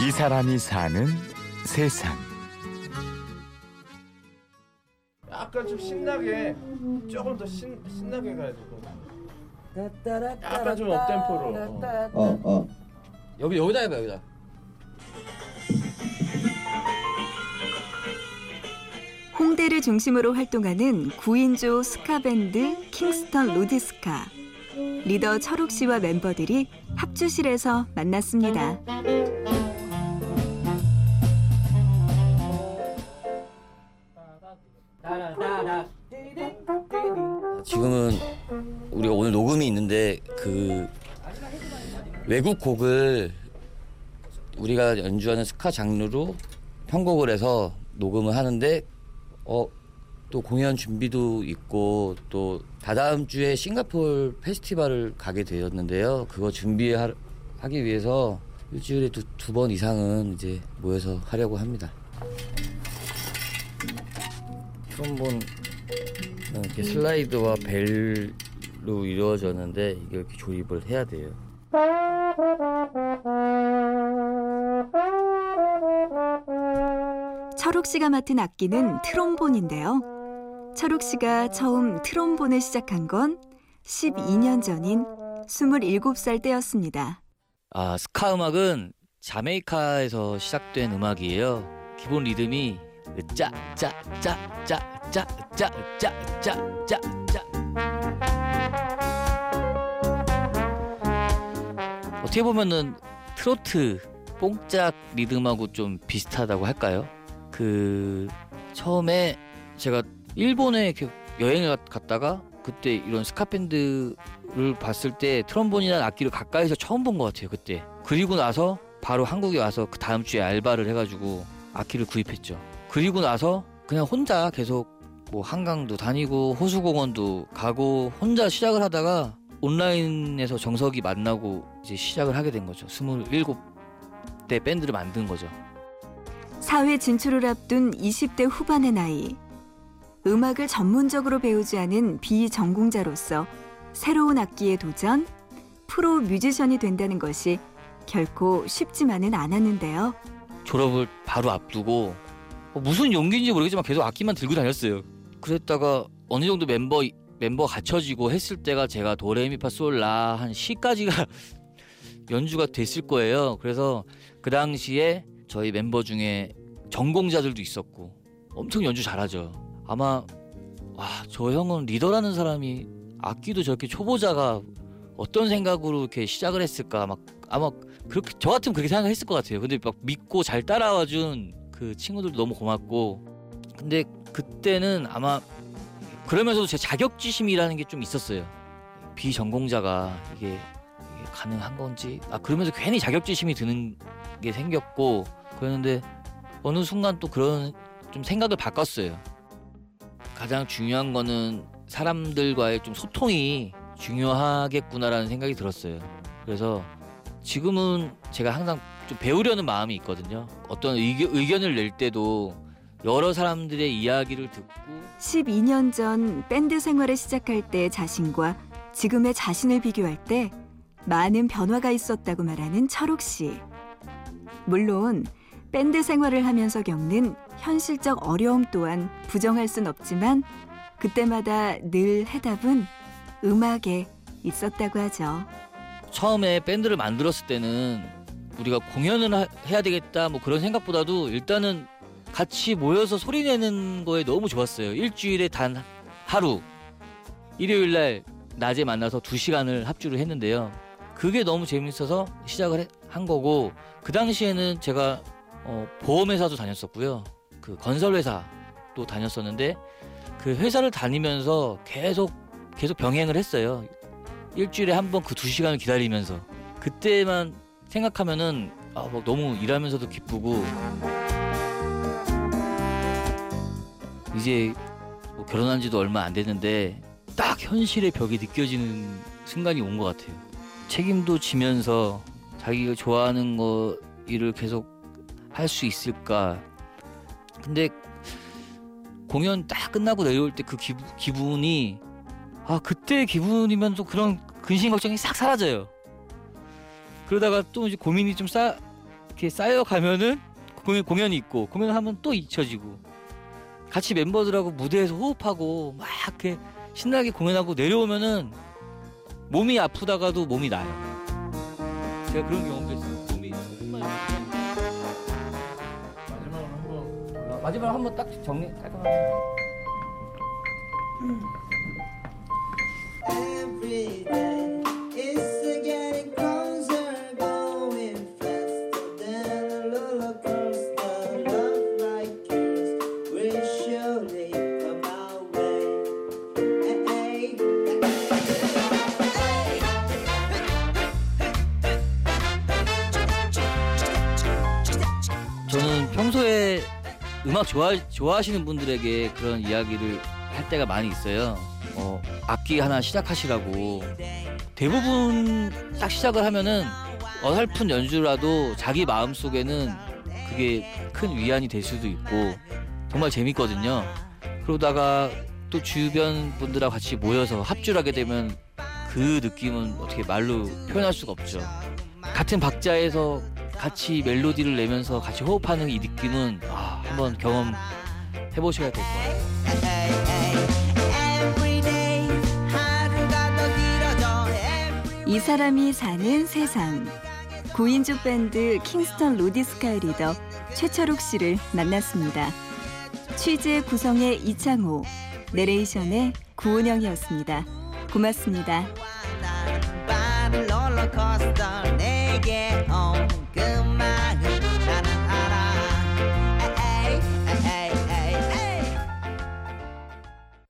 이 사람이 사는 세상. 약간 좀 신나게 조금 더 신, 신나게 가야 돼. 약간 좀 업템포로. 어. 어, 어. 여기 여기다 해봐 여기다. 홍대를 중심으로 활동하는 9인조 스카 밴드 킹스턴 로디스카. 리더 철욱 씨와 멤버들이 합주실에서 만났습니다. 지금은 우리가 오늘 녹음이 있는데 그 외국 곡을 우리가 연주하는 스카 장르로 편곡을 해서 녹음을 하는데 어 또 공연 준비도 있고 또 다다음 주에 싱가포르 페스티벌을 가게 되었는데요. 그거 준비하기 위해서 일주일에 두 번 이상은 이제 모여서 하려고 합니다. 트롬본 이렇게 슬라이드와 벨로 이루어졌는데 이게 이렇게 조립을 해야 돼요. 철욱 씨가 맡은 악기는 트롬본인데요. 철욱 씨가 처음 트롬본을 시작한 건 12년 전인 27살 때였습니다. 아 스카 음악은 자메이카에서 시작된 음악이에요. 기본 리듬이 짜짜짜짜짜짜짜짜짜 어떻게 보면은 트로트 뽕짝 리듬하고 좀 비슷하다고 할까요? 그 처음에 제가 일본에 여행을 갔다가 그때 이런 스카 밴드를 봤을 때 트럼본이라는 악기를 가까이서 처음 본 것 같아요 그때. 그리고 나서 바로 한국에 와서 그 다음 주에 알바를 해가지고 악기를 구입했죠 그리고 나서 그냥 혼자 계속 뭐 한강도 다니고 호수공원도 가고 혼자 시작을 하다가 온라인에서 정석이 만나고 이제 시작을 하게 된 거죠 27대 밴드를 만든 거죠 사회 진출을 앞둔 20대 후반의 나이. 음악을 전문적으로 배우지 않은 비전공자로서 새로운 악기에 도전, 프로 뮤지션이 된다는 것이 결코 쉽지만은 않았는데요. 졸업을 바로 앞두고 어, 무슨 용기인지 모르겠지만 계속 악기만 들고 다녔어요. 그랬다가 어느 정도 멤버 멤버 갖춰지고 했을 때가 제가 도레미파솔라 한 시까지가 연주가 됐을 거예요. 그래서 그 당시에 저희 멤버 중에 전공자들도 있었고 엄청 연주 잘하죠. 아마 와 저 형은 리더라는 사람이 악기도 저렇게 초보자가 어떤 생각으로 이렇게 시작을 했을까 막 아마 그렇게 저 같으면 그렇게 생각했을 것 같아요. 근데 막 믿고 잘 따라와준 그 친구들도 너무 고맙고 근데 그때는 아마 그러면서도 제 자격지심이라는 게 좀 있었어요. 비전공자가 이게, 가능한 건지 아 그러면서 괜히 자격지심이 드는 게 생겼고 그랬는데 어느 순간 또 그런 좀 생각을 바꿨어요. 가장 중요한 거는 사람들과의 좀 소통이 중요하겠구나라는 생각이 들었어요. 그래서 지금은 제가 항상 좀 배우려는 마음이 있거든요. 어떤 의견, 의견을 낼 때도 여러 사람들의 이야기를 듣고 12년 전 밴드 생활을 시작할 때 자신과 지금의 자신을 비교할 때 많은 변화가 있었다고 말하는 철욱 씨. 물론 밴드 생활을 하면서 겪는 현실적 어려움 또한 부정할 순 없지만 그때마다 늘 해답은 음악에 있었다고 하죠. 처음에 밴드를 만들었을 때는 우리가 공연을 하- 해야 되겠다 뭐 그런 생각보다도 일단은 같이 모여서 소리 내는 거에 너무 좋았어요. 일주일에 단 하루 일요일 날 낮에 만나서 두 시간을 합주를 했는데요. 그게 너무 재밌어서 시작을 해- 한 거고 그 당시에는 제가 어, 보험회사도 다녔었고요. 그 건설회사도 다녔었는데 그 회사를 다니면서 계속 계속 병행을 했어요. 일주일에 한 번 그 두 시간을 기다리면서 그때만 생각하면은 아, 막 너무 일하면서도 기쁘고 이제 뭐 결혼한 지도 얼마 안 됐는데 딱 현실의 벽이 느껴지는 순간이 온 것 같아요. 책임도 지면서 자기가 좋아하는 거 일을 계속 할 수 있을까. 근데 공연 딱 끝나고 내려올 때 그 기분이 아 그때 기분이면 또 그런 근심 걱정이 싹 사라져요. 그러다가 또 이제 고민이 좀 쌓, 이렇게 쌓여가면은 공연, 공연이 있고 공연하면 또 잊혀지고 같이 멤버들하고 무대에서 호흡하고 막 이렇게 신나게 공연하고 내려오면은 몸이 아프다가도 몸이 나요. 제가 그런 경험도 있어요. 몸이 정말 마지막으로 한번 골라. 마지막 한번 딱 정리 깔끔하게. 평소에 음악 좋아 좋아하시는 분들에게 그런 이야기를 할 때가 많이 있어요. 어, 악기 하나 시작하시라고 대부분 딱 시작을 하면은 어설픈 연주라도 자기 마음 속에는 그게 큰 위안이 될 수도 있고 정말 재밌거든요. 그러다가 또 주변 분들하고 같이 모여서 합주를 하게 되면 그 느낌은 어떻게 말로 표현할 수가 없죠. 같은 박자에서 같이 멜로디를 내면서 같이 호흡하는 이 느낌은 아, 한번 경험해 보셔야 될것 같아요. 이 사람이 사는 세상. 9인조 밴드 킹스턴 루디스카의 리더 최철욱 씨를 만났습니다. 취재 구성의 이창호, 내레이션의 구은영이었습니다. 고맙습니다. 나를 롤러코스터 내게 온 그만